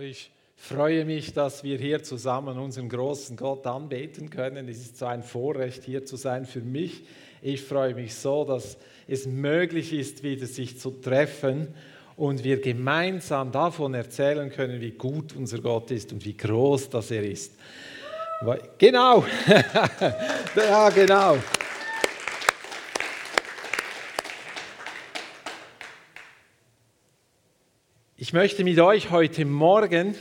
ich freue mich, dass wir hier zusammen unseren großen Gott anbeten können. Es ist so ein Vorrecht, hier zu sein für mich. Ich freue mich so, dass es möglich ist, wieder sich zu treffen und wir gemeinsam davon erzählen können, wie gut unser Gott ist und wie groß das er ist. Genau, ja genau. Ich möchte mit euch heute Morgen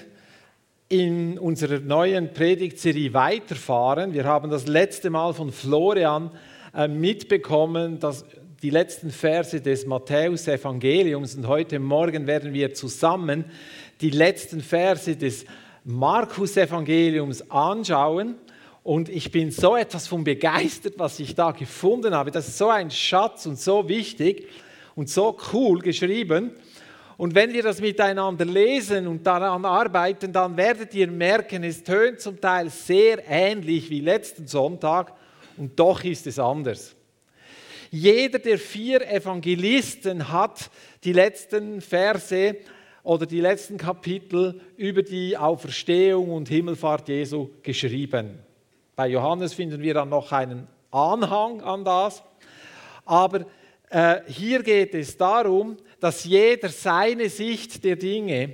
in unserer neuen Predigtserie weiterfahren. Wir haben das letzte Mal von Florian äh, mitbekommen, dass die letzten Verse des Matthäus-Evangeliums und heute Morgen werden wir zusammen die letzten Verse des Markus-Evangeliums anschauen. Und ich bin so etwas von begeistert, was ich da gefunden habe. Das ist so ein Schatz und so wichtig und so cool geschrieben. Und wenn wir das miteinander lesen und daran arbeiten, dann werdet ihr merken, es tönt zum Teil sehr ähnlich wie letzten Sonntag und doch ist es anders. Jeder der vier Evangelisten hat die letzten Verse oder die letzten Kapitel über die Auferstehung und Himmelfahrt Jesu geschrieben. Bei Johannes finden wir dann noch einen Anhang an das. Aber äh, hier geht es darum, dass jeder seine Sicht der Dinge,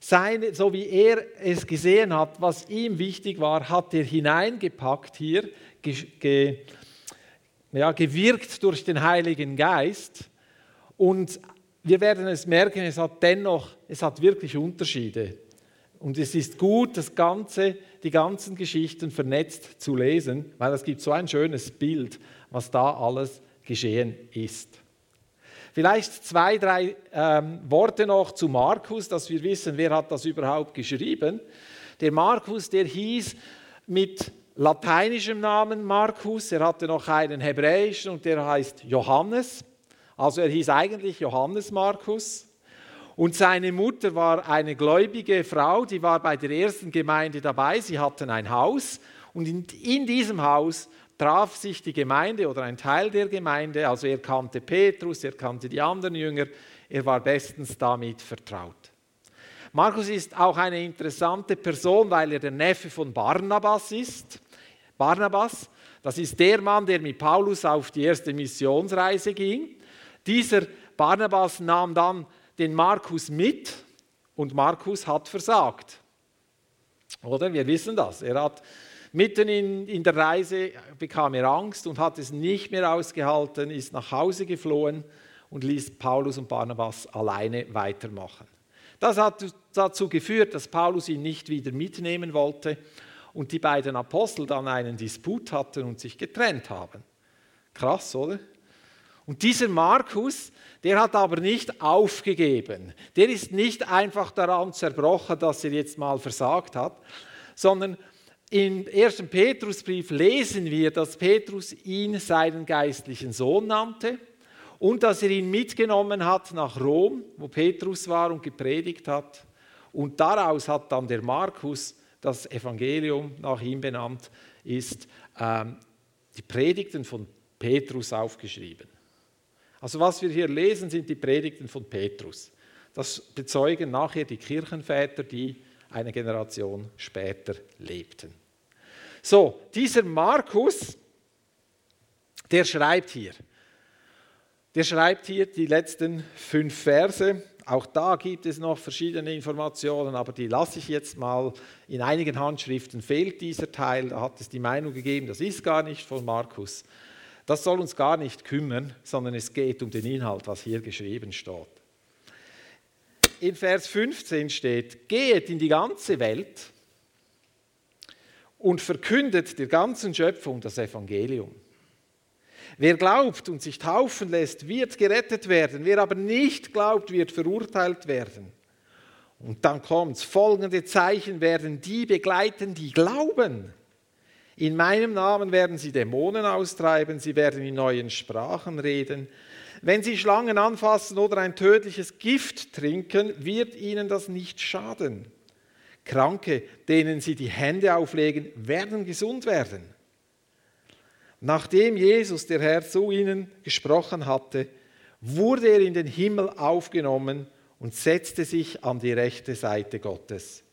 seine, so wie er es gesehen hat, was ihm wichtig war, hat er hineingepackt hier, ge, ge, ja, gewirkt durch den Heiligen Geist. Und wir werden es merken, es hat dennoch, es hat wirklich Unterschiede. Und es ist gut, das Ganze, die ganzen Geschichten vernetzt zu lesen, weil es gibt so ein schönes Bild, was da alles geschehen ist. Vielleicht zwei, drei ähm, Worte noch zu Markus, dass wir wissen, wer hat das überhaupt geschrieben. Der Markus, der hieß mit lateinischem Namen Markus, er hatte noch einen hebräischen und der heißt Johannes. Also er hieß eigentlich Johannes Markus. Und seine Mutter war eine gläubige Frau, die war bei der ersten Gemeinde dabei. Sie hatten ein Haus und in, in diesem Haus traf sich die Gemeinde oder ein Teil der Gemeinde, also er kannte Petrus, er kannte die anderen Jünger, er war bestens damit vertraut. Markus ist auch eine interessante Person, weil er der Neffe von Barnabas ist. Barnabas, das ist der Mann, der mit Paulus auf die erste Missionsreise ging. Dieser Barnabas nahm dann den Markus mit und Markus hat versagt. Oder? Wir wissen das. Er hat Mitten in, in der Reise bekam er Angst und hat es nicht mehr ausgehalten, ist nach Hause geflohen und ließ Paulus und Barnabas alleine weitermachen. Das hat dazu geführt, dass Paulus ihn nicht wieder mitnehmen wollte und die beiden Apostel dann einen Disput hatten und sich getrennt haben. Krass, oder? Und dieser Markus, der hat aber nicht aufgegeben. Der ist nicht einfach daran zerbrochen, dass er jetzt mal versagt hat, sondern im ersten Petrusbrief lesen wir, dass Petrus ihn seinen geistlichen Sohn nannte und dass er ihn mitgenommen hat nach Rom, wo Petrus war und gepredigt hat. Und daraus hat dann der Markus das Evangelium nach ihm benannt, ist ähm, die Predigten von Petrus aufgeschrieben. Also was wir hier lesen, sind die Predigten von Petrus. Das bezeugen nachher die Kirchenväter, die eine Generation später lebten. So, dieser Markus, der schreibt hier. Der schreibt hier die letzten fünf Verse. Auch da gibt es noch verschiedene Informationen, aber die lasse ich jetzt mal. In einigen Handschriften fehlt dieser Teil. Da hat es die Meinung gegeben, das ist gar nicht von Markus. Das soll uns gar nicht kümmern, sondern es geht um den Inhalt, was hier geschrieben steht in Vers 15 steht, geht in die ganze Welt und verkündet der ganzen Schöpfung das Evangelium. Wer glaubt und sich taufen lässt, wird gerettet werden. Wer aber nicht glaubt, wird verurteilt werden. Und dann kommt folgende Zeichen werden die begleiten, die glauben. In meinem Namen werden sie Dämonen austreiben, sie werden in neuen Sprachen reden. Wenn sie Schlangen anfassen oder ein tödliches Gift trinken, wird ihnen das nicht schaden. Kranke, denen sie die Hände auflegen, werden gesund werden. Nachdem Jesus, der Herr, zu ihnen gesprochen hatte, wurde er in den Himmel aufgenommen und setzte sich an die rechte Seite Gottes.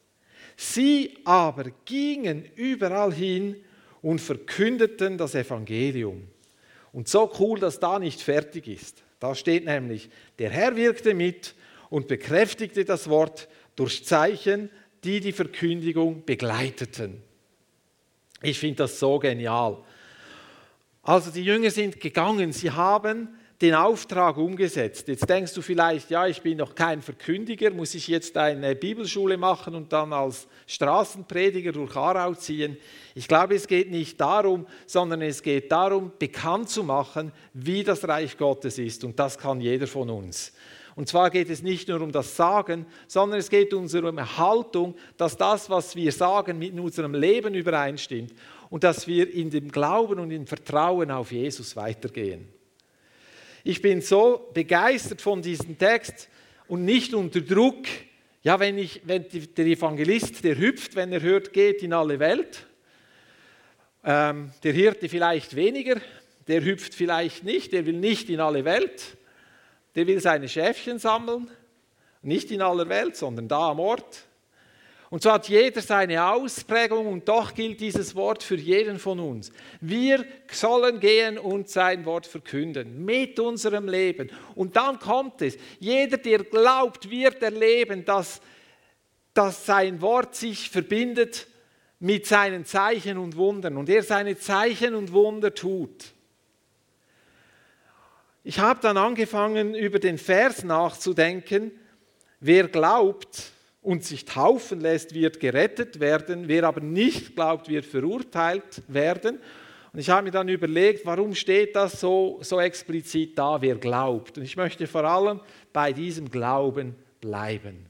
Sie aber gingen überall hin und verkündeten das Evangelium. Und so cool, dass da nicht fertig ist. Da steht nämlich, der Herr wirkte mit und bekräftigte das Wort durch Zeichen, die die Verkündigung begleiteten. Ich finde das so genial. Also die Jünger sind gegangen, sie haben den Auftrag umgesetzt. Jetzt denkst du vielleicht, ja, ich bin noch kein Verkündiger, muss ich jetzt eine Bibelschule machen und dann als Straßenprediger durch Aarau ziehen? Ich glaube, es geht nicht darum, sondern es geht darum, bekannt zu machen, wie das Reich Gottes ist. Und das kann jeder von uns. Und zwar geht es nicht nur um das Sagen, sondern es geht um unsere Haltung, dass das, was wir sagen, mit unserem Leben übereinstimmt und dass wir in dem Glauben und im Vertrauen auf Jesus weitergehen. Ich bin so begeistert von diesem Text und nicht unter Druck. Ja, wenn, ich, wenn der Evangelist, der hüpft, wenn er hört, geht in alle Welt. Ähm, der Hirte vielleicht weniger, der hüpft vielleicht nicht, der will nicht in alle Welt. Der will seine Schäfchen sammeln, nicht in aller Welt, sondern da am Ort. Und so hat jeder seine Ausprägung und doch gilt dieses Wort für jeden von uns. Wir sollen gehen und sein Wort verkünden mit unserem Leben. Und dann kommt es. Jeder, der glaubt, wird erleben, dass, dass sein Wort sich verbindet mit seinen Zeichen und Wundern und er seine Zeichen und Wunder tut. Ich habe dann angefangen, über den Vers nachzudenken. Wer glaubt, und sich taufen lässt, wird gerettet werden. Wer aber nicht glaubt, wird verurteilt werden. Und ich habe mir dann überlegt, warum steht das so, so explizit da, wer glaubt. Und ich möchte vor allem bei diesem Glauben bleiben.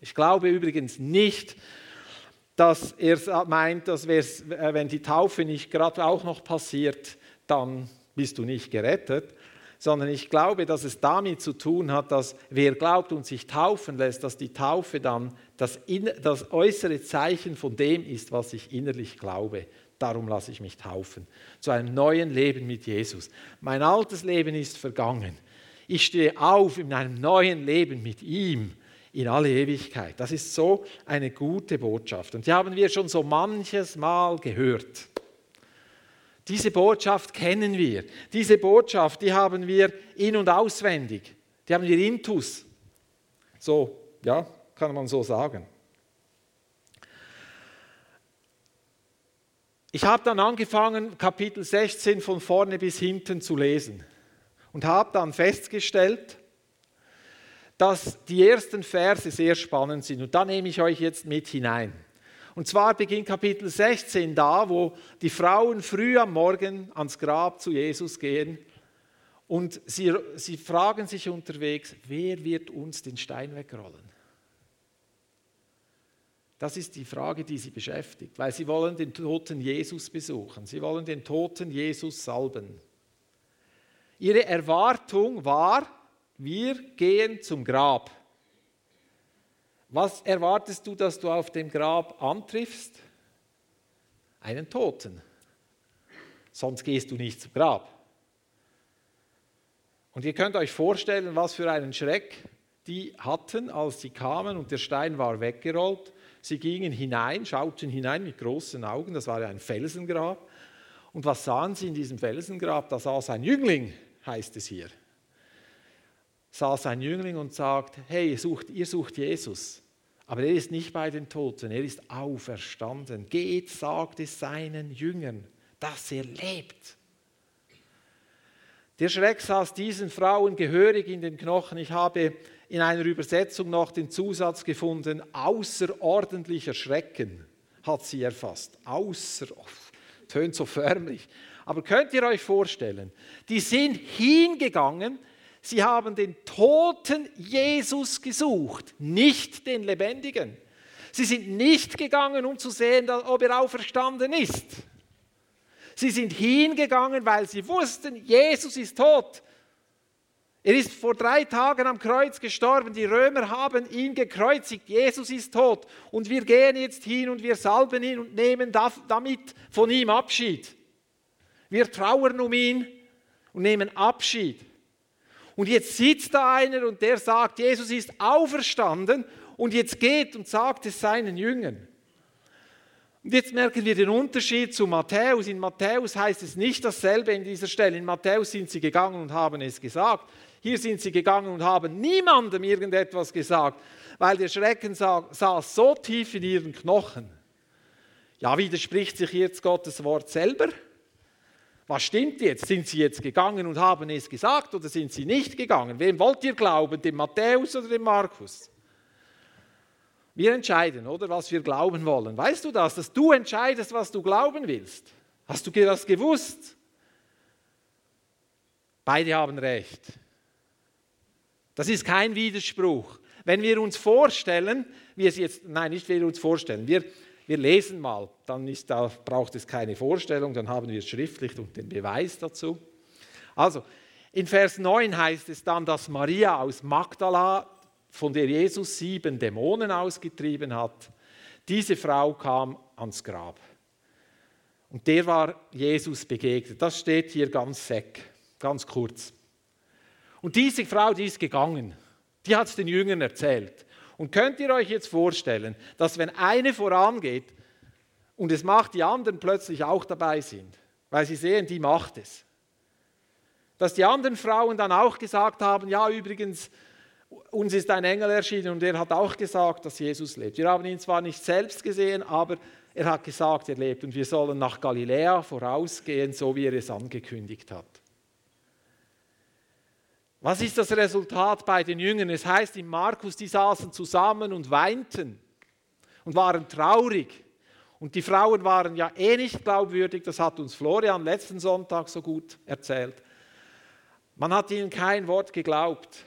Ich glaube übrigens nicht, dass er meint, dass äh, wenn die Taufe nicht gerade auch noch passiert, dann bist du nicht gerettet, sondern ich glaube, dass es damit zu tun hat, dass wer glaubt und sich taufen lässt, dass die Taufe dann das, das äußere Zeichen von dem ist, was ich innerlich glaube. Darum lasse ich mich taufen. Zu einem neuen Leben mit Jesus. Mein altes Leben ist vergangen. Ich stehe auf in einem neuen Leben mit ihm in alle Ewigkeit. Das ist so eine gute Botschaft. Und die haben wir schon so manches Mal gehört. Diese Botschaft kennen wir. Diese Botschaft, die haben wir in- und auswendig. Die haben wir intus. So, ja, kann man so sagen. Ich habe dann angefangen, Kapitel 16 von vorne bis hinten zu lesen und habe dann festgestellt, dass die ersten Verse sehr spannend sind. Und da nehme ich euch jetzt mit hinein. Und zwar beginnt Kapitel 16 da, wo die Frauen früh am Morgen ans Grab zu Jesus gehen und sie, sie fragen sich unterwegs, wer wird uns den Stein wegrollen? Das ist die Frage, die sie beschäftigt, weil sie wollen den toten Jesus besuchen. Sie wollen den toten Jesus salben. Ihre Erwartung war, wir gehen zum Grab. Was erwartest du, dass du auf dem Grab antriffst? Einen Toten. Sonst gehst du nicht zum Grab. Und ihr könnt euch vorstellen, was für einen Schreck die hatten, als sie kamen und der Stein war weggerollt. Sie gingen hinein, schauten hinein mit großen Augen, das war ja ein Felsengrab. Und was sahen sie in diesem Felsengrab? Da saß ein Jüngling, heißt es hier. Saß ein Jüngling und sagt, hey, sucht, ihr sucht Jesus. Aber er ist nicht bei den Toten, er ist auferstanden. Geht, sagt es seinen Jüngern, dass er lebt. Der Schreck saß diesen Frauen gehörig in den Knochen. Ich habe in einer Übersetzung noch den Zusatz gefunden, außerordentlicher Schrecken hat sie erfasst. Außer, oh, tönt so förmlich. Aber könnt ihr euch vorstellen, die sind hingegangen, Sie haben den toten Jesus gesucht, nicht den lebendigen. Sie sind nicht gegangen, um zu sehen, ob er auferstanden ist. Sie sind hingegangen, weil sie wussten, Jesus ist tot. Er ist vor drei Tagen am Kreuz gestorben. Die Römer haben ihn gekreuzigt. Jesus ist tot. Und wir gehen jetzt hin und wir salben ihn und nehmen damit von ihm Abschied. Wir trauern um ihn und nehmen Abschied. Und jetzt sitzt da einer und der sagt, Jesus ist auferstanden und jetzt geht und sagt es seinen Jüngern. Und jetzt merken wir den Unterschied zu Matthäus. In Matthäus heißt es nicht dasselbe in dieser Stelle. In Matthäus sind sie gegangen und haben es gesagt. Hier sind sie gegangen und haben niemandem irgendetwas gesagt, weil der Schrecken saß so tief in ihren Knochen. Ja, widerspricht sich jetzt Gottes Wort selber? Was stimmt jetzt? Sind sie jetzt gegangen und haben es gesagt oder sind sie nicht gegangen? Wem wollt ihr glauben, dem Matthäus oder dem Markus? Wir entscheiden, oder, was wir glauben wollen. Weißt du das, dass du entscheidest, was du glauben willst? Hast du das gewusst? Beide haben recht. Das ist kein Widerspruch. Wenn wir uns vorstellen, wie es jetzt, nein, nicht wir uns vorstellen, wir, wir lesen mal, dann ist, da braucht es keine Vorstellung, dann haben wir es schriftlich und den Beweis dazu. Also, in Vers 9 heißt es dann, dass Maria aus Magdala von der Jesus sieben Dämonen ausgetrieben hat, diese Frau kam ans Grab. Und der war Jesus begegnet. Das steht hier ganz seck, ganz kurz. Und diese Frau, die ist gegangen. Die hat es den Jüngern erzählt. Und könnt ihr euch jetzt vorstellen, dass wenn eine vorangeht und es macht, die anderen plötzlich auch dabei sind, weil sie sehen, die macht es. Dass die anderen Frauen dann auch gesagt haben, ja übrigens, uns ist ein Engel erschienen und er hat auch gesagt, dass Jesus lebt. Wir haben ihn zwar nicht selbst gesehen, aber er hat gesagt, er lebt und wir sollen nach Galiläa vorausgehen, so wie er es angekündigt hat. Was ist das Resultat bei den Jüngern? Es heißt in Markus, die saßen zusammen und weinten und waren traurig. Und die Frauen waren ja eh nicht glaubwürdig, das hat uns Florian letzten Sonntag so gut erzählt. Man hat ihnen kein Wort geglaubt.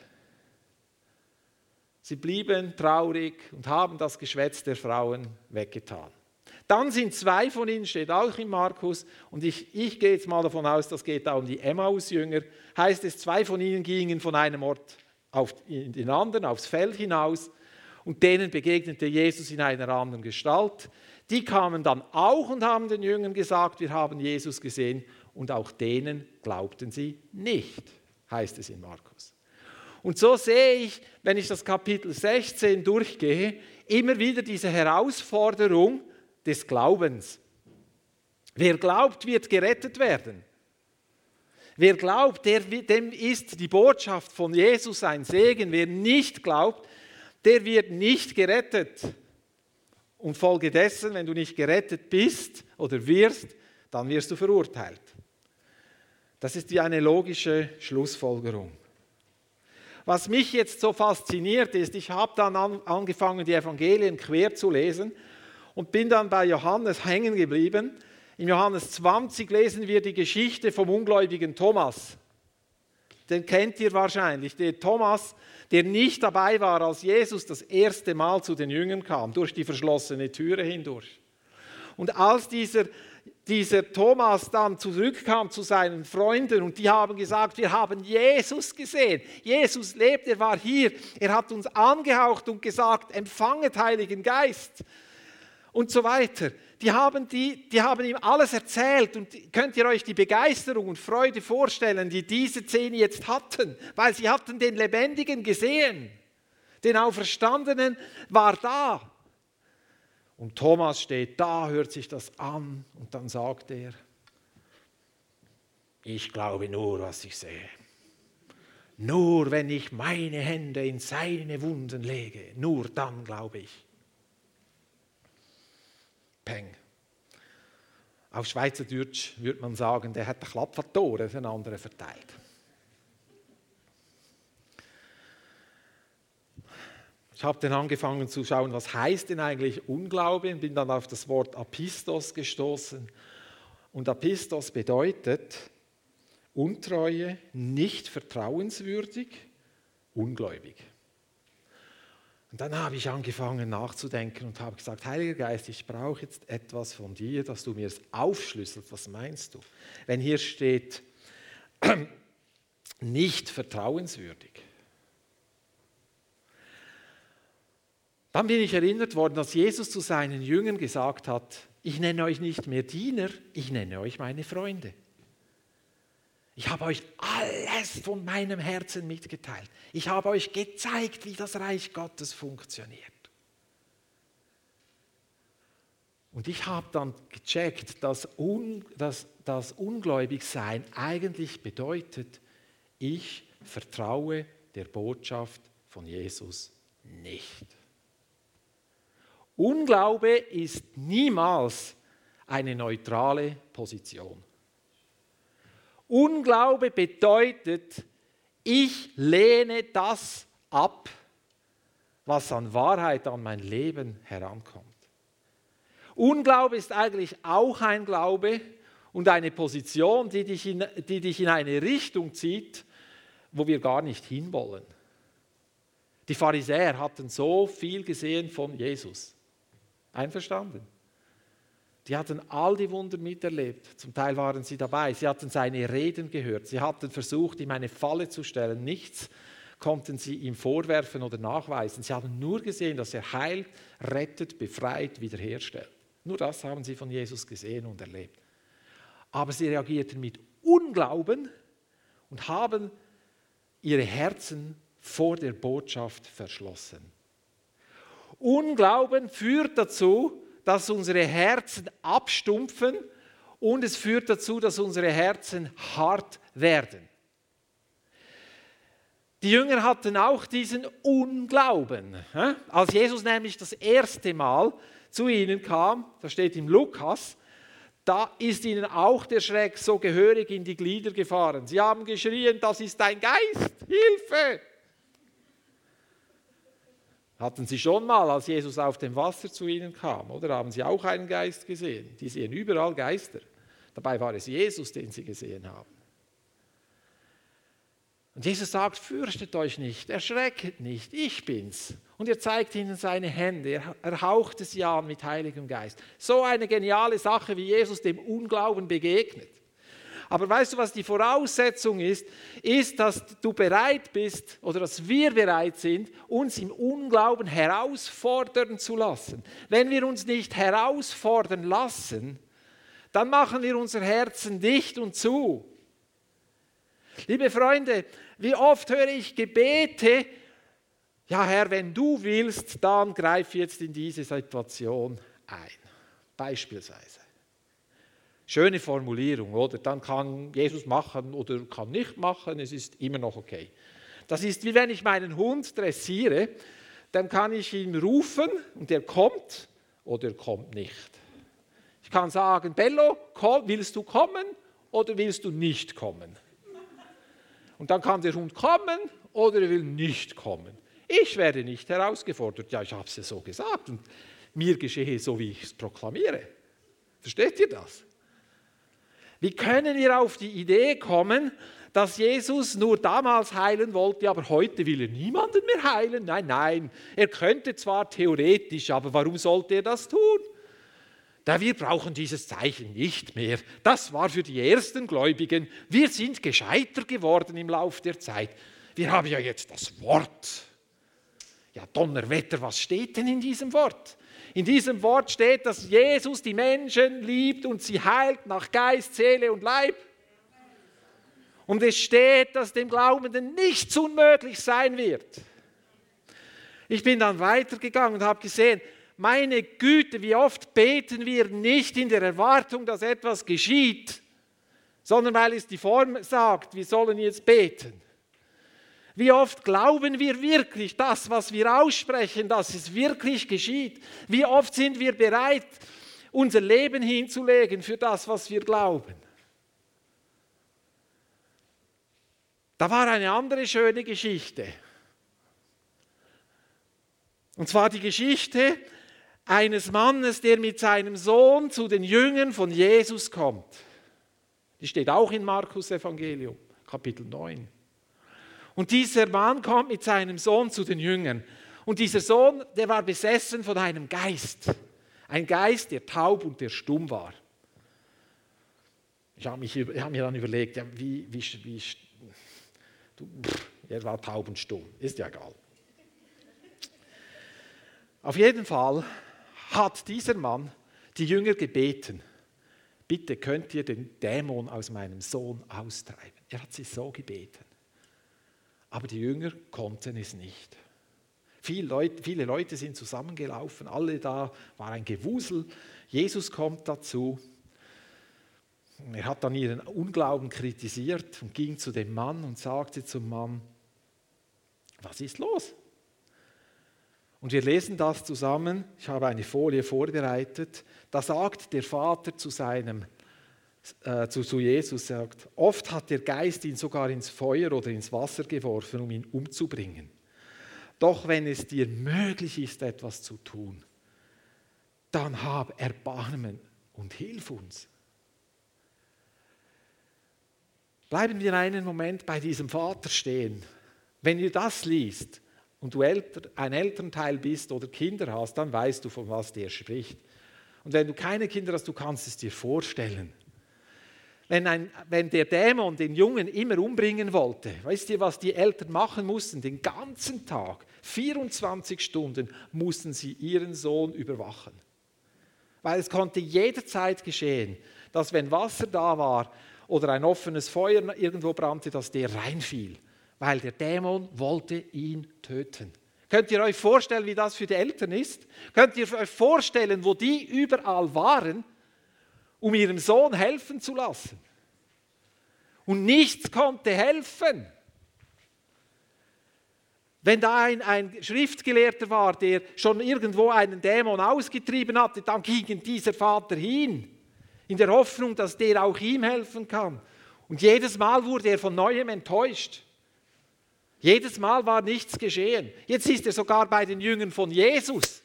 Sie blieben traurig und haben das Geschwätz der Frauen weggetan. Dann sind zwei von ihnen, steht auch in Markus, und ich, ich gehe jetzt mal davon aus, das geht da um die Emmaus-Jünger, heißt es, zwei von ihnen gingen von einem Ort auf den anderen, aufs Feld hinaus, und denen begegnete Jesus in einer anderen Gestalt. Die kamen dann auch und haben den Jüngern gesagt, wir haben Jesus gesehen, und auch denen glaubten sie nicht, heißt es in Markus. Und so sehe ich, wenn ich das Kapitel 16 durchgehe, immer wieder diese Herausforderung des Glaubens. Wer glaubt, wird gerettet werden. Wer glaubt, der, dem ist die Botschaft von Jesus ein Segen. Wer nicht glaubt, der wird nicht gerettet. Und folgedessen, wenn du nicht gerettet bist oder wirst, dann wirst du verurteilt. Das ist wie eine logische Schlussfolgerung. Was mich jetzt so fasziniert ist, ich habe dann an, angefangen, die Evangelien quer zu lesen und bin dann bei Johannes hängen geblieben. In Johannes 20 lesen wir die Geschichte vom ungläubigen Thomas. Den kennt ihr wahrscheinlich, der Thomas, der nicht dabei war, als Jesus das erste Mal zu den Jüngern kam, durch die verschlossene Türe hindurch. Und als dieser dieser Thomas dann zurückkam zu seinen Freunden und die haben gesagt, wir haben Jesus gesehen. Jesus lebt, er war hier, er hat uns angehaucht und gesagt, empfanget Heiligen Geist und so weiter. Die haben, die, die haben ihm alles erzählt und könnt ihr euch die Begeisterung und Freude vorstellen, die diese zehn jetzt hatten, weil sie hatten den Lebendigen gesehen. Den Auferstandenen war da. Und Thomas steht da, hört sich das an und dann sagt er, ich glaube nur, was ich sehe. Nur wenn ich meine Hände in seine Wunden lege, nur dann glaube ich. Peng. Auf Schweizerdeutsch würde man sagen, der hat den Klapp verloren, den anderen verteilt. Ich habe dann angefangen zu schauen, was heißt denn eigentlich Unglaube und bin dann auf das Wort Apistos gestoßen. Und Apistos bedeutet Untreue, nicht vertrauenswürdig, ungläubig. Und dann habe ich angefangen nachzudenken und habe gesagt, Heiliger Geist, ich brauche jetzt etwas von dir, dass du mir es aufschlüsselst. Was meinst du? Wenn hier steht, nicht vertrauenswürdig. Dann bin ich erinnert worden, dass Jesus zu seinen Jüngern gesagt hat, ich nenne euch nicht mehr Diener, ich nenne euch meine Freunde. Ich habe euch alles von meinem Herzen mitgeteilt. Ich habe euch gezeigt, wie das Reich Gottes funktioniert. Und ich habe dann gecheckt, dass, un, dass das Ungläubigsein eigentlich bedeutet, ich vertraue der Botschaft von Jesus nicht. Unglaube ist niemals eine neutrale Position. Unglaube bedeutet, ich lehne das ab, was an Wahrheit an mein Leben herankommt. Unglaube ist eigentlich auch ein Glaube und eine Position, die dich in, die dich in eine Richtung zieht, wo wir gar nicht hinwollen. Die Pharisäer hatten so viel gesehen von Jesus. Einverstanden? Die hatten all die Wunder miterlebt. Zum Teil waren sie dabei. Sie hatten seine Reden gehört. Sie hatten versucht, ihm eine Falle zu stellen. Nichts konnten sie ihm vorwerfen oder nachweisen. Sie haben nur gesehen, dass er heilt, rettet, befreit, wiederherstellt. Nur das haben sie von Jesus gesehen und erlebt. Aber sie reagierten mit Unglauben und haben ihre Herzen vor der Botschaft verschlossen. Unglauben führt dazu, dass unsere Herzen abstumpfen und es führt dazu, dass unsere Herzen hart werden. Die Jünger hatten auch diesen Unglauben. Als Jesus nämlich das erste Mal zu ihnen kam, da steht im Lukas, da ist ihnen auch der Schreck so gehörig in die Glieder gefahren. Sie haben geschrien, das ist ein Geist, Hilfe! Hatten Sie schon mal, als Jesus auf dem Wasser zu ihnen kam, oder haben Sie auch einen Geist gesehen? Die sehen überall Geister. Dabei war es Jesus, den Sie gesehen haben. Und Jesus sagt, fürchtet euch nicht, erschrecket nicht, ich bin's. Und er zeigt ihnen seine Hände, er haucht sie an mit Heiligem Geist. So eine geniale Sache, wie Jesus dem Unglauben begegnet. Aber weißt du, was die Voraussetzung ist? Ist, dass du bereit bist oder dass wir bereit sind, uns im Unglauben herausfordern zu lassen. Wenn wir uns nicht herausfordern lassen, dann machen wir unser Herzen dicht und zu. Liebe Freunde, wie oft höre ich Gebete, ja Herr, wenn du willst, dann greif jetzt in diese Situation ein. Beispielsweise. Schöne Formulierung, oder? Dann kann Jesus machen oder kann nicht machen, es ist immer noch okay. Das ist wie wenn ich meinen Hund dressiere, dann kann ich ihn rufen und er kommt oder er kommt nicht. Ich kann sagen, Bello, komm, willst du kommen oder willst du nicht kommen? Und dann kann der Hund kommen oder er will nicht kommen. Ich werde nicht herausgefordert. Ja, ich habe es ja so gesagt und mir geschehe so, wie ich es proklamiere. Versteht ihr das? Wie können wir auf die Idee kommen, dass Jesus nur damals heilen wollte, aber heute will er niemanden mehr heilen? Nein, nein, er könnte zwar theoretisch, aber warum sollte er das tun? Da wir brauchen dieses Zeichen nicht mehr. Das war für die ersten Gläubigen. Wir sind gescheiter geworden im Lauf der Zeit. Wir haben ja jetzt das Wort. Ja, Donnerwetter, was steht denn in diesem Wort? In diesem Wort steht, dass Jesus die Menschen liebt und sie heilt nach Geist, Seele und Leib. Und es steht, dass dem Glaubenden nichts unmöglich sein wird. Ich bin dann weitergegangen und habe gesehen, meine Güte, wie oft beten wir nicht in der Erwartung, dass etwas geschieht, sondern weil es die Form sagt, wir sollen jetzt beten. Wie oft glauben wir wirklich das, was wir aussprechen, dass es wirklich geschieht? Wie oft sind wir bereit, unser Leben hinzulegen für das, was wir glauben? Da war eine andere schöne Geschichte. Und zwar die Geschichte eines Mannes, der mit seinem Sohn zu den Jüngern von Jesus kommt. Die steht auch in Markus Evangelium, Kapitel 9. Und dieser Mann kommt mit seinem Sohn zu den Jüngern. Und dieser Sohn, der war besessen von einem Geist. Ein Geist, der taub und der stumm war. Ich habe, habe mir dann überlegt, ja, wie, wie, wie du, pff, er war taub und stumm, ist ja egal. Auf jeden Fall hat dieser Mann die Jünger gebeten, bitte könnt ihr den Dämon aus meinem Sohn austreiben. Er hat sie so gebeten. Aber die Jünger konnten es nicht. Viele Leute, viele Leute sind zusammengelaufen, alle da war ein Gewusel. Jesus kommt dazu. Er hat dann ihren Unglauben kritisiert und ging zu dem Mann und sagte zum Mann, was ist los? Und wir lesen das zusammen. Ich habe eine Folie vorbereitet. Da sagt der Vater zu seinem zu, zu Jesus sagt, oft hat der Geist ihn sogar ins Feuer oder ins Wasser geworfen, um ihn umzubringen. Doch wenn es dir möglich ist, etwas zu tun, dann hab Erbarmen und hilf uns. Bleiben wir einen Moment bei diesem Vater stehen. Wenn ihr das liest und du ein Elternteil bist oder Kinder hast, dann weißt du, von was der spricht. Und wenn du keine Kinder hast, du kannst es dir vorstellen. Wenn, ein, wenn der Dämon den Jungen immer umbringen wollte, weißt ihr, was die Eltern machen mussten? Den ganzen Tag, 24 Stunden, mussten sie ihren Sohn überwachen. Weil es konnte jederzeit geschehen, dass wenn Wasser da war oder ein offenes Feuer irgendwo brannte, dass der reinfiel weil der Dämon wollte ihn töten. Könnt ihr euch vorstellen, wie das für die Eltern ist? Könnt ihr euch vorstellen, wo die überall waren, um ihrem Sohn helfen zu lassen? Und nichts konnte helfen. Wenn da ein, ein, Schriftgelehrter war, der schon irgendwo einen Dämon ausgetrieben hatte, dann ging dieser Vater hin, in der Hoffnung, dass der auch ihm helfen kann. Und jedes Mal wurde er von neuem enttäuscht. Jedes Mal war nichts geschehen. Jetzt ist er sogar bei den Jüngern von Jesus.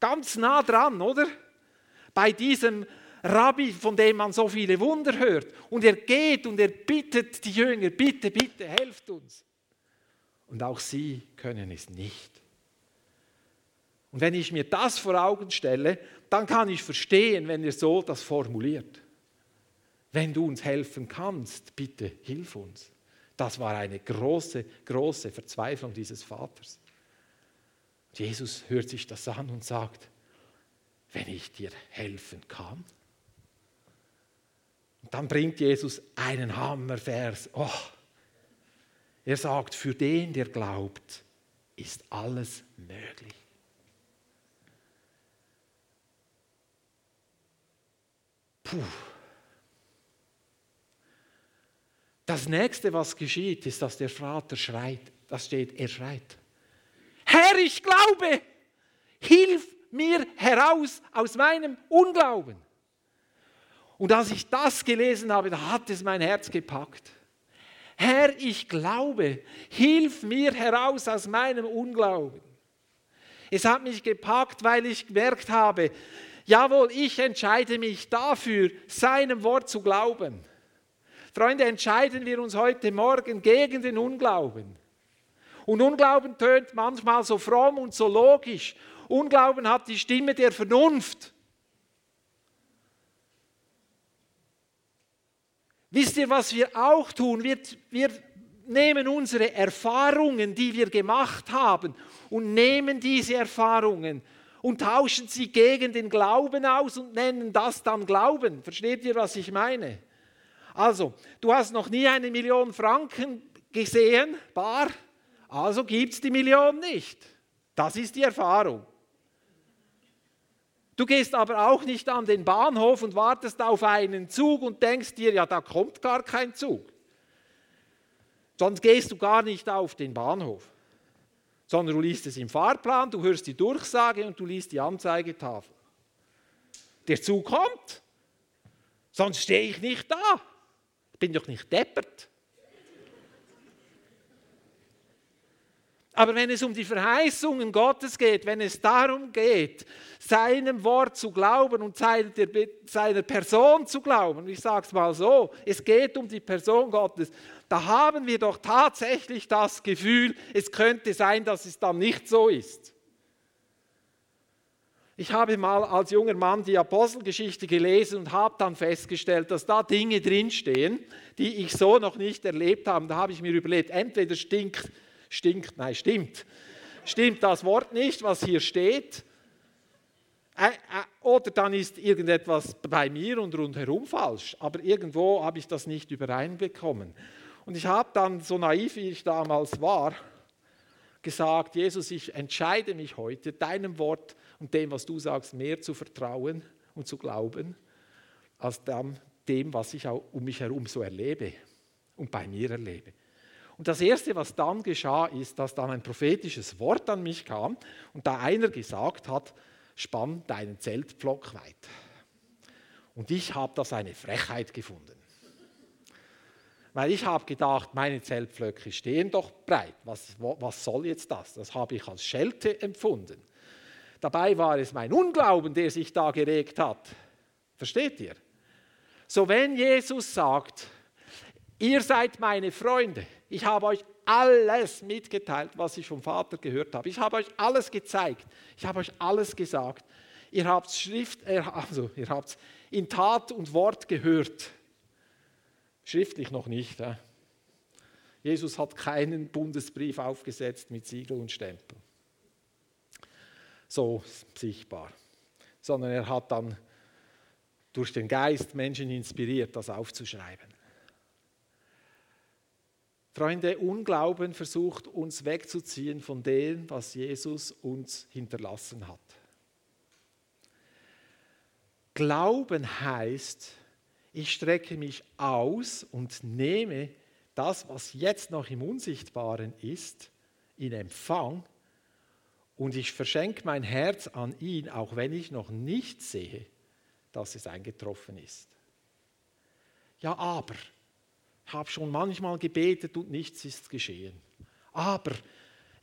Ganz nah dran, oder? Bei diesem Rabbi, von dem man so viele Wunder hört. Und er geht und er bittet die Jünger, bitte, bitte, helft uns. Und auch sie können es nicht. Und wenn ich mir das vor Augen stelle, dann kann ich verstehen, wenn er so das formuliert. Wenn du uns helfen kannst, bitte hilf uns. Das war eine große, große Verzweiflung dieses Vaters. Jesus hört sich das an und sagt, wenn ich dir helfen kann. Und dann bringt Jesus einen Hammervers. Oh. Er sagt, für den, der glaubt, ist alles möglich. Puh. Das nächste, was geschieht, ist, dass der Vater schreit. Das steht, er schreit. Herr, ich glaube, hilf mir heraus aus meinem Unglauben. Und als ich das gelesen habe, da hat es mein Herz gepackt. Herr, ich glaube, hilf mir heraus aus meinem Unglauben. Es hat mich gepackt, weil ich gemerkt habe, jawohl, ich entscheide mich dafür, seinem Wort zu glauben. Freunde, entscheiden wir uns heute Morgen gegen den Unglauben. Und Unglauben tönt manchmal so fromm und so logisch. Unglauben hat die Stimme der Vernunft. Wisst ihr, was wir auch tun? Wir, wir nehmen unsere Erfahrungen, die wir gemacht haben, und nehmen diese Erfahrungen und tauschen sie gegen den Glauben aus und nennen das dann Glauben. Versteht ihr, was ich meine? Also, du hast noch nie eine Million Franken gesehen, bar, also gibt es die Million nicht. Das ist die Erfahrung. Du gehst aber auch nicht an den Bahnhof und wartest auf einen Zug und denkst dir, ja, da kommt gar kein Zug. Sonst gehst du gar nicht auf den Bahnhof, sondern du liest es im Fahrplan, du hörst die Durchsage und du liest die Anzeigetafel. Der Zug kommt, sonst stehe ich nicht da bin doch nicht deppert. Aber wenn es um die Verheißungen Gottes geht, wenn es darum geht, seinem Wort zu glauben und seiner Person zu glauben, ich sage es mal so, es geht um die Person Gottes, da haben wir doch tatsächlich das Gefühl, es könnte sein, dass es dann nicht so ist. Ich habe mal als junger Mann die Apostelgeschichte gelesen und habe dann festgestellt, dass da Dinge drinstehen, die ich so noch nicht erlebt habe. Da habe ich mir überlegt, entweder stinkt, stinkt, nein, stimmt, stimmt das Wort nicht, was hier steht. oder dann ist irgendetwas bei mir und rundherum falsch, aber irgendwo habe ich das nicht übereinbekommen. Und ich habe dann, so naiv wie ich damals war, gesagt, Jesus, ich entscheide mich heute, deinem Wort und dem, was du sagst, mehr zu vertrauen und zu glauben, als dem, was ich auch um mich herum so erlebe und bei mir erlebe. Und das Erste, was dann geschah, ist, dass dann ein prophetisches Wort an mich kam und da einer gesagt hat, spann deinen Zeltpflock weit. Und ich habe das eine Frechheit gefunden. Weil ich habe gedacht, meine Zeltpflöcke stehen doch breit. Was, was soll jetzt das? Das habe ich als Schelte empfunden. Dabei war es mein Unglauben, der sich da geregt hat. Versteht ihr? So wenn Jesus sagt, ihr seid meine Freunde, ich habe euch alles mitgeteilt, was ich vom Vater gehört habe. Ich habe euch alles gezeigt. Ich habe euch alles gesagt. Ihr habt Schrift, also ihr habt in Tat und Wort gehört. Schriftlich noch nicht. Ja. Jesus hat keinen Bundesbrief aufgesetzt mit Siegel und Stempel. So sichtbar. Sondern er hat dann durch den Geist Menschen inspiriert, das aufzuschreiben. Freunde, Unglauben versucht uns wegzuziehen von dem, was Jesus uns hinterlassen hat. Glauben heißt, ich strecke mich aus und nehme das, was jetzt noch im Unsichtbaren ist, in Empfang und ich verschenke mein Herz an ihn, auch wenn ich noch nicht sehe, dass es eingetroffen ist. Ja, aber, habe schon manchmal gebetet und nichts ist geschehen. Aber,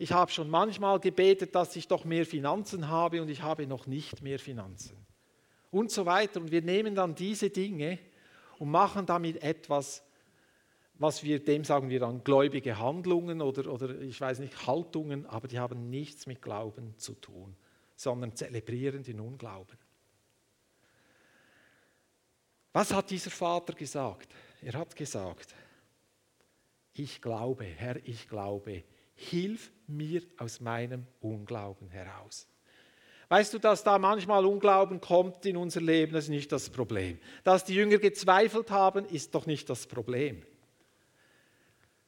ich habe schon manchmal gebetet, dass ich doch mehr Finanzen habe und ich habe noch nicht mehr Finanzen. Und so weiter. Und wir nehmen dann diese Dinge und machen damit etwas, was wir dem sagen wir dann gläubige Handlungen oder, oder ich weiß nicht, Haltungen, aber die haben nichts mit Glauben zu tun, sondern zelebrieren den Unglauben. Was hat dieser Vater gesagt? Er hat gesagt, ich glaube, Herr, ich glaube, hilf mir aus meinem Unglauben heraus. Weißt du, dass da manchmal Unglauben kommt in unser Leben, das ist nicht das Problem. Dass die Jünger gezweifelt haben, ist doch nicht das Problem.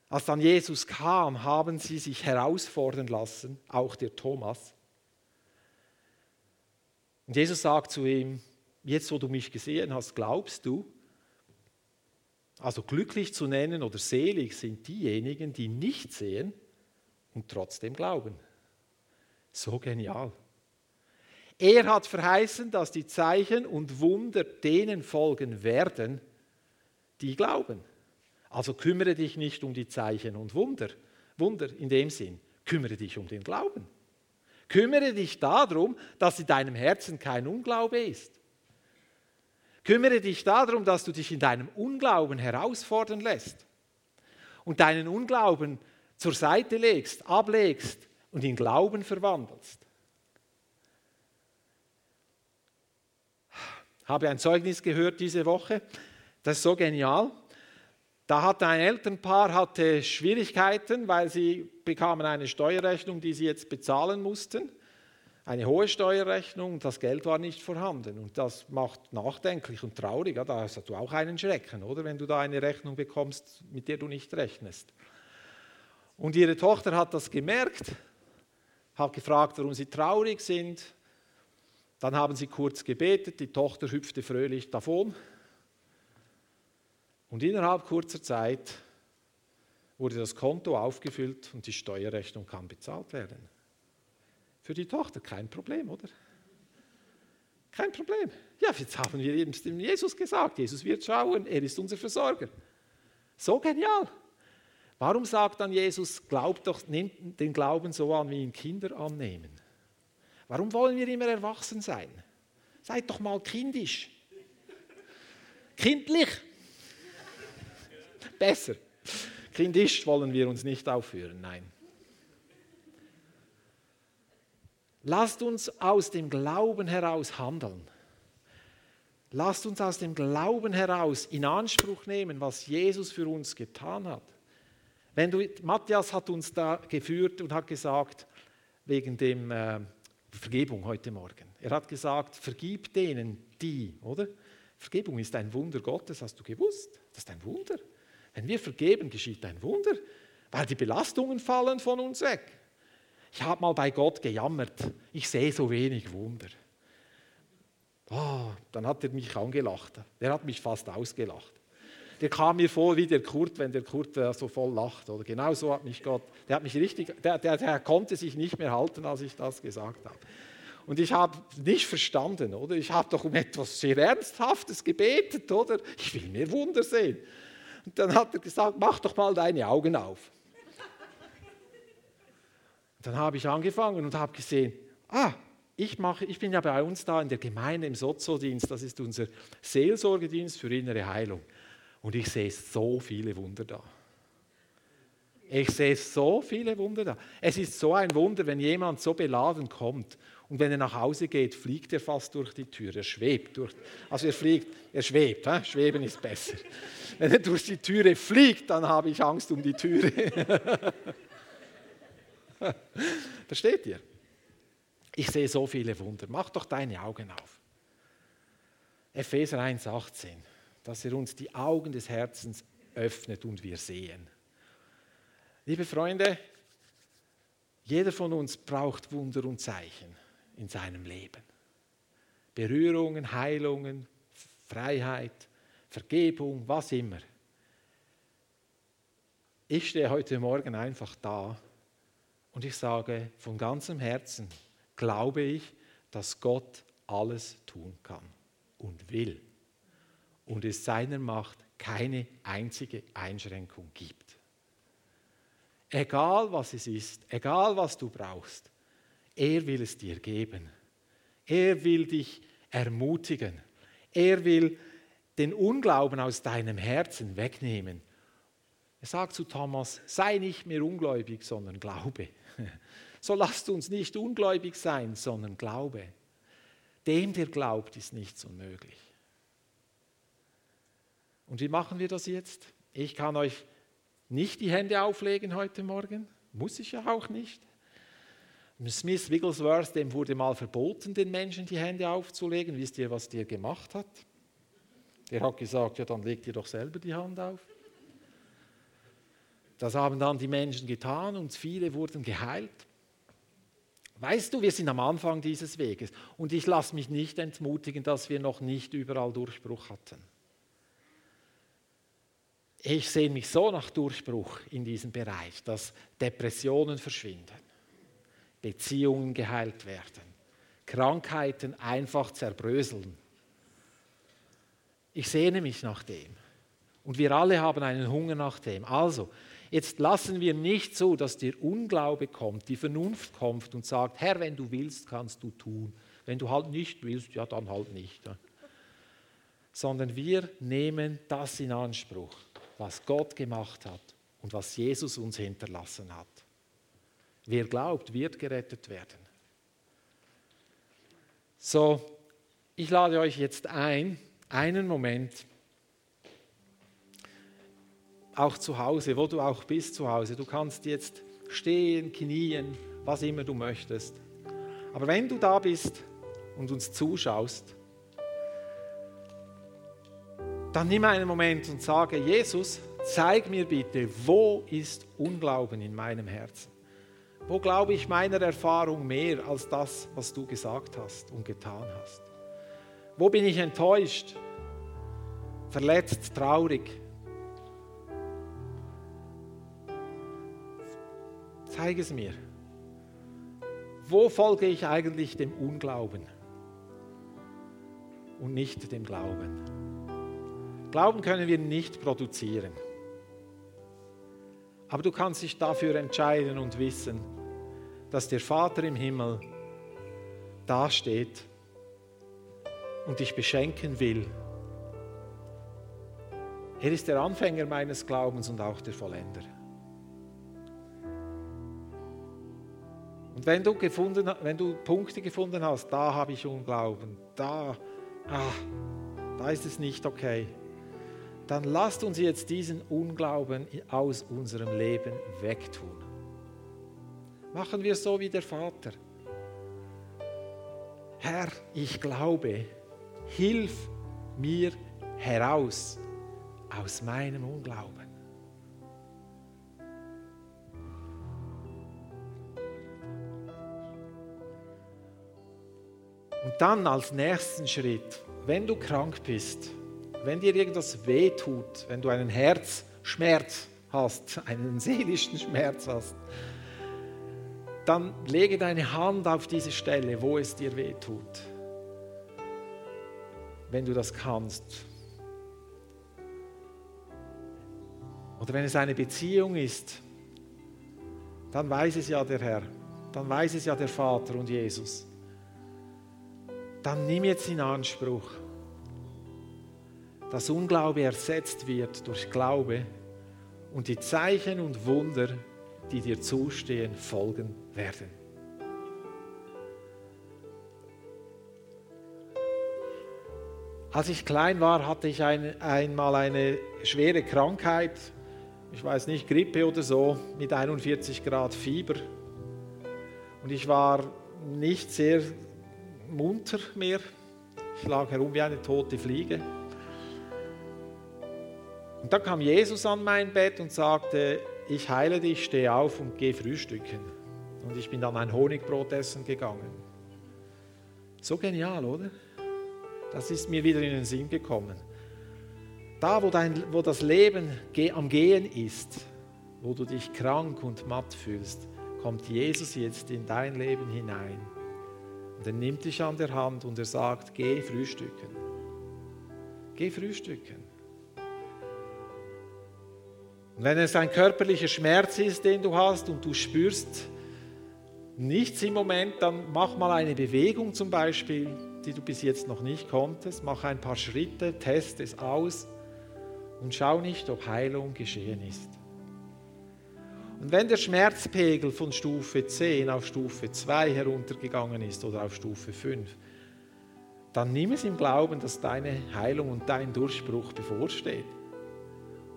Als dann Jesus kam, haben sie sich herausfordern lassen, auch der Thomas. Und Jesus sagt zu ihm, jetzt wo du mich gesehen hast, glaubst du? Also glücklich zu nennen oder selig sind diejenigen, die nicht sehen und trotzdem glauben. So genial. Er hat verheißen, dass die Zeichen und Wunder denen folgen werden, die glauben. Also kümmere dich nicht um die Zeichen und Wunder, Wunder in dem Sinn, kümmere dich um den Glauben. Kümmere dich darum, dass in deinem Herzen kein Unglaube ist. Kümmere dich darum, dass du dich in deinem Unglauben herausfordern lässt und deinen Unglauben zur Seite legst, ablegst und in Glauben verwandelst. habe ein Zeugnis gehört diese Woche. Das ist so genial. Da hatte ein Elternpaar hatte Schwierigkeiten, weil sie bekamen eine Steuerrechnung, die sie jetzt bezahlen mussten. Eine hohe Steuerrechnung, das Geld war nicht vorhanden. Und das macht nachdenklich und traurig. Da hast du auch einen Schrecken, oder? Wenn du da eine Rechnung bekommst, mit der du nicht rechnest. Und ihre Tochter hat das gemerkt, hat gefragt, warum sie traurig sind. Dann haben sie kurz gebetet, die Tochter hüpfte fröhlich davon. Und innerhalb kurzer Zeit wurde das Konto aufgefüllt und die Steuerrechnung kann bezahlt werden. Für die Tochter kein Problem, oder? Kein Problem. Ja, jetzt haben wir Jesus gesagt, Jesus wird schauen, er ist unser Versorger. So genial. Warum sagt dann Jesus, glaubt doch, nehmt den Glauben so an, wie ihn Kinder annehmen? Warum wollen wir immer erwachsen sein? Seid doch mal kindisch. Kindlich. Besser. Kindisch wollen wir uns nicht aufführen, nein. Lasst uns aus dem Glauben heraus handeln. Lasst uns aus dem Glauben heraus in Anspruch nehmen, was Jesus für uns getan hat. Wenn du, Matthias hat uns da geführt und hat gesagt, wegen dem äh, Vergebung heute Morgen. Er hat gesagt, vergib denen, die, oder? Vergebung ist ein Wunder Gottes, hast du gewusst? Das ist ein Wunder. Wenn wir vergeben, geschieht ein Wunder, weil die Belastungen fallen von uns weg. Ich habe mal bei Gott gejammert, ich sehe so wenig Wunder. Oh, dann hat er mich angelacht. Der hat mich fast ausgelacht. Der kam mir vor wie der Kurt, wenn der Kurt äh, so voll lacht. Oder genau so hat mich Gott, der hat mich richtig, der, der, der konnte sich nicht mehr halten, als ich das gesagt habe. Und ich habe nicht verstanden, oder? Ich habe doch um etwas sehr Ernsthaftes gebetet, oder? Ich will mehr Wunder sehen. Und dann hat er gesagt, mach doch mal deine Augen auf. Dann habe ich angefangen und habe gesehen, ah, ich, mache, ich bin ja bei uns da in der Gemeinde im Sozodienst, das ist unser Seelsorgedienst für innere Heilung. Und ich sehe so viele Wunder da. Ich sehe so viele Wunder da. Es ist so ein Wunder, wenn jemand so beladen kommt und wenn er nach Hause geht, fliegt er fast durch die Tür. Er schwebt durch. Also er fliegt, er schwebt. He? Schweben ist besser. Wenn er durch die Türe fliegt, dann habe ich Angst um die Türe. Versteht ihr? Ich sehe so viele Wunder. Mach doch deine Augen auf. Epheser 1,18, dass er uns die Augen des Herzens öffnet und wir sehen. Liebe Freunde, jeder von uns braucht Wunder und Zeichen in seinem Leben. Berührungen, Heilungen, Freiheit, Vergebung, was immer. Ich stehe heute Morgen einfach da und ich sage von ganzem Herzen, glaube ich, dass Gott alles tun kann und will und es seiner Macht keine einzige Einschränkung gibt. Egal was es ist, egal was du brauchst, er will es dir geben. Er will dich ermutigen. Er will den Unglauben aus deinem Herzen wegnehmen. Er sagt zu Thomas, sei nicht mehr ungläubig, sondern glaube. So lasst uns nicht ungläubig sein, sondern glaube. Dem, der glaubt, ist nichts unmöglich. Und wie machen wir das jetzt? Ich kann euch nicht die Hände auflegen heute Morgen, muss ich ja auch nicht. Smith Wigglesworth, dem wurde mal verboten, den Menschen die Hände aufzulegen. Wisst ihr, was der gemacht hat? Der hat gesagt, ja, dann legt ihr doch selber die Hand auf. Das haben dann die Menschen getan und viele wurden geheilt. Weißt du, wir sind am Anfang dieses Weges und ich lasse mich nicht entmutigen, dass wir noch nicht überall Durchbruch hatten. Ich sehe mich so nach Durchbruch in diesem Bereich, dass Depressionen verschwinden Beziehungen geheilt werden, Krankheiten einfach zerbröseln. Ich sehne mich nach dem. Und wir alle haben einen Hunger nach dem. Also, jetzt lassen wir nicht so, dass der Unglaube kommt, die Vernunft kommt und sagt, Herr, wenn du willst, kannst du tun. Wenn du halt nicht willst, ja, dann halt nicht. Sondern wir nehmen das in Anspruch, was Gott gemacht hat und was Jesus uns hinterlassen hat. Wer glaubt, wird gerettet werden. So, ich lade euch jetzt ein, einen Moment, auch zu Hause, wo du auch bist zu Hause. Du kannst jetzt stehen, knien, was immer du möchtest. Aber wenn du da bist und uns zuschaust, dann nimm einen Moment und sage, Jesus, zeig mir bitte, wo ist Unglauben in meinem Herzen? Wo glaube ich meiner Erfahrung mehr als das, was du gesagt hast und getan hast? Wo bin ich enttäuscht, verletzt, traurig? Zeig es mir. Wo folge ich eigentlich dem Unglauben und nicht dem Glauben? Glauben können wir nicht produzieren. Aber du kannst dich dafür entscheiden und wissen, dass der Vater im Himmel dasteht und dich beschenken will. Er ist der Anfänger meines Glaubens und auch der Vollender. Und wenn du, gefunden, wenn du Punkte gefunden hast, da habe ich Unglauben, da, ah, da ist es nicht okay, dann lasst uns jetzt diesen Unglauben aus unserem Leben wegtun. Machen wir so wie der Vater. Herr, ich glaube, hilf mir heraus aus meinem Unglauben. Und dann als nächsten Schritt, wenn du krank bist, wenn dir irgendwas wehtut, wenn du einen Herzschmerz hast, einen seelischen Schmerz hast, dann lege deine Hand auf diese Stelle, wo es dir wehtut. Wenn du das kannst. Oder wenn es eine Beziehung ist, dann weiß es ja der Herr, dann weiß es ja der Vater und Jesus. Dann nimm jetzt in Anspruch, dass Unglaube ersetzt wird durch Glaube und die Zeichen und Wunder, die dir zustehen, folgen werden. Als ich klein war, hatte ich ein, einmal eine schwere Krankheit, ich weiß nicht, Grippe oder so, mit 41 Grad Fieber. Und ich war nicht sehr munter mehr. Ich lag herum wie eine tote Fliege. Und dann kam Jesus an mein Bett und sagte, ich heile dich, steh auf und geh frühstücken. Und ich bin dann ein Honigbrot essen gegangen. So genial, oder? Das ist mir wieder in den Sinn gekommen. Da, wo, dein, wo das Leben am Gehen ist, wo du dich krank und matt fühlst, kommt Jesus jetzt in dein Leben hinein. Und er nimmt dich an der Hand und er sagt, geh frühstücken. Geh frühstücken. Und wenn es ein körperlicher Schmerz ist, den du hast und du spürst nichts im Moment, dann mach mal eine Bewegung zum Beispiel, die du bis jetzt noch nicht konntest. Mach ein paar Schritte, test es aus und schau nicht, ob Heilung geschehen ist. Und wenn der Schmerzpegel von Stufe 10 auf Stufe 2 heruntergegangen ist oder auf Stufe 5, dann nimm es im Glauben, dass deine Heilung und dein Durchbruch bevorsteht.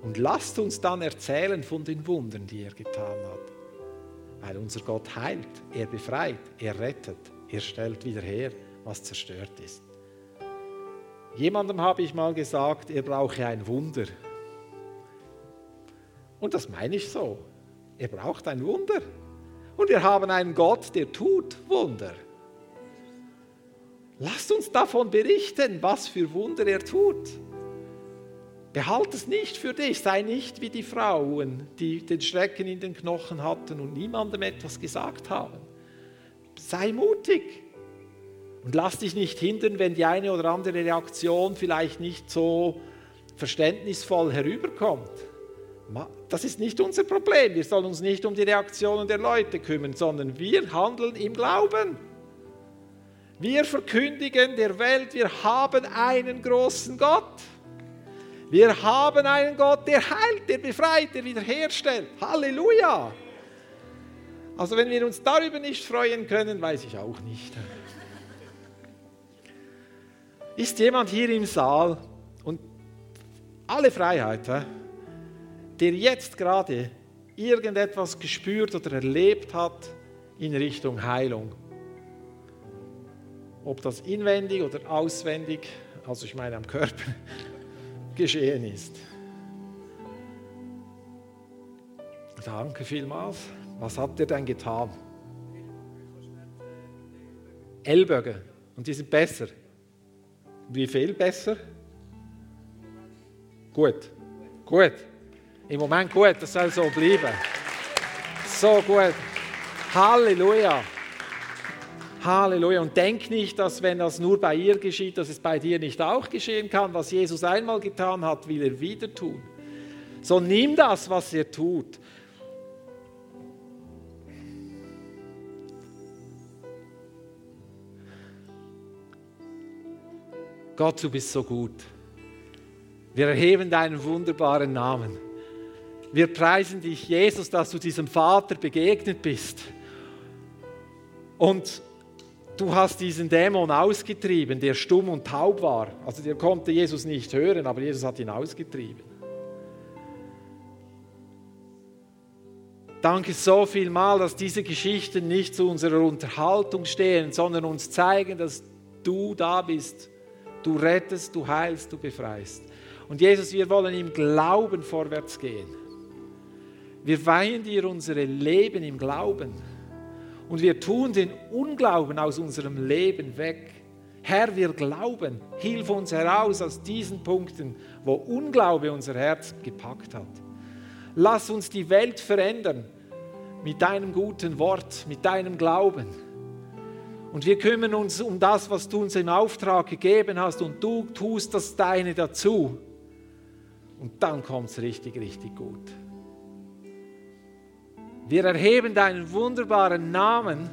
Und lasst uns dann erzählen von den Wundern, die er getan hat. Weil unser Gott heilt, er befreit, er rettet, er stellt wieder her, was zerstört ist. Jemandem habe ich mal gesagt, er brauche ein Wunder. Und das meine ich so. Er braucht ein Wunder. Und wir haben einen Gott, der tut Wunder. Lasst uns davon berichten, was für Wunder er tut. Behalte es nicht für dich, sei nicht wie die Frauen, die den Schrecken in den Knochen hatten und niemandem etwas gesagt haben. Sei mutig und lass dich nicht hindern, wenn die eine oder andere Reaktion vielleicht nicht so verständnisvoll herüberkommt. Das ist nicht unser Problem. Wir sollen uns nicht um die Reaktionen der Leute kümmern, sondern wir handeln im Glauben. Wir verkündigen der Welt, wir haben einen großen Gott. Wir haben einen Gott, der heilt, der befreit, der wiederherstellt. Halleluja! Also wenn wir uns darüber nicht freuen können, weiß ich auch nicht. Ist jemand hier im Saal und alle Freiheit, der jetzt gerade irgendetwas gespürt oder erlebt hat in Richtung Heilung? Ob das inwendig oder auswendig, also ich meine am Körper, geschehen ist. Danke vielmals. Was habt ihr denn getan? Ellbogen. Und die sind besser. Wie viel besser? Gut. Gut. Im Moment gut, das soll so bleiben. So gut. Halleluja. Halleluja. Und denk nicht, dass wenn das nur bei ihr geschieht, dass es bei dir nicht auch geschehen kann. Was Jesus einmal getan hat, will er wieder tun. So nimm das, was er tut. Gott, du bist so gut. Wir erheben deinen wunderbaren Namen. Wir preisen dich, Jesus, dass du diesem Vater begegnet bist. Und du hast diesen Dämon ausgetrieben, der stumm und taub war. Also der konnte Jesus nicht hören, aber Jesus hat ihn ausgetrieben. Danke so viel mal, dass diese Geschichten nicht zu unserer Unterhaltung stehen, sondern uns zeigen, dass du da bist. Du rettest, du heilst, du befreist. Und Jesus, wir wollen im Glauben vorwärts gehen. Wir weihen dir unsere Leben im Glauben. Und wir tun den Unglauben aus unserem Leben weg. Herr, wir glauben. Hilf uns heraus aus diesen Punkten, wo Unglaube unser Herz gepackt hat. Lass uns die Welt verändern mit deinem guten Wort, mit deinem Glauben. Und wir kümmern uns um das, was du uns im Auftrag gegeben hast und du tust das Deine dazu. Und dann kommt es richtig, richtig gut. Wir erheben deinen wunderbaren Namen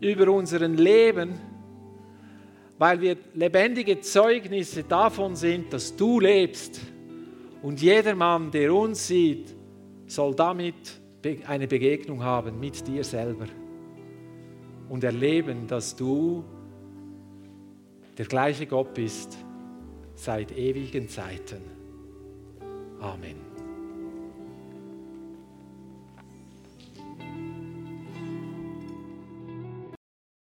über unseren Leben, weil wir lebendige Zeugnisse davon sind, dass du lebst. Und jeder Mann, der uns sieht, soll damit eine Begegnung haben mit dir selber und erleben, dass du der gleiche Gott bist seit ewigen Zeiten. Amen.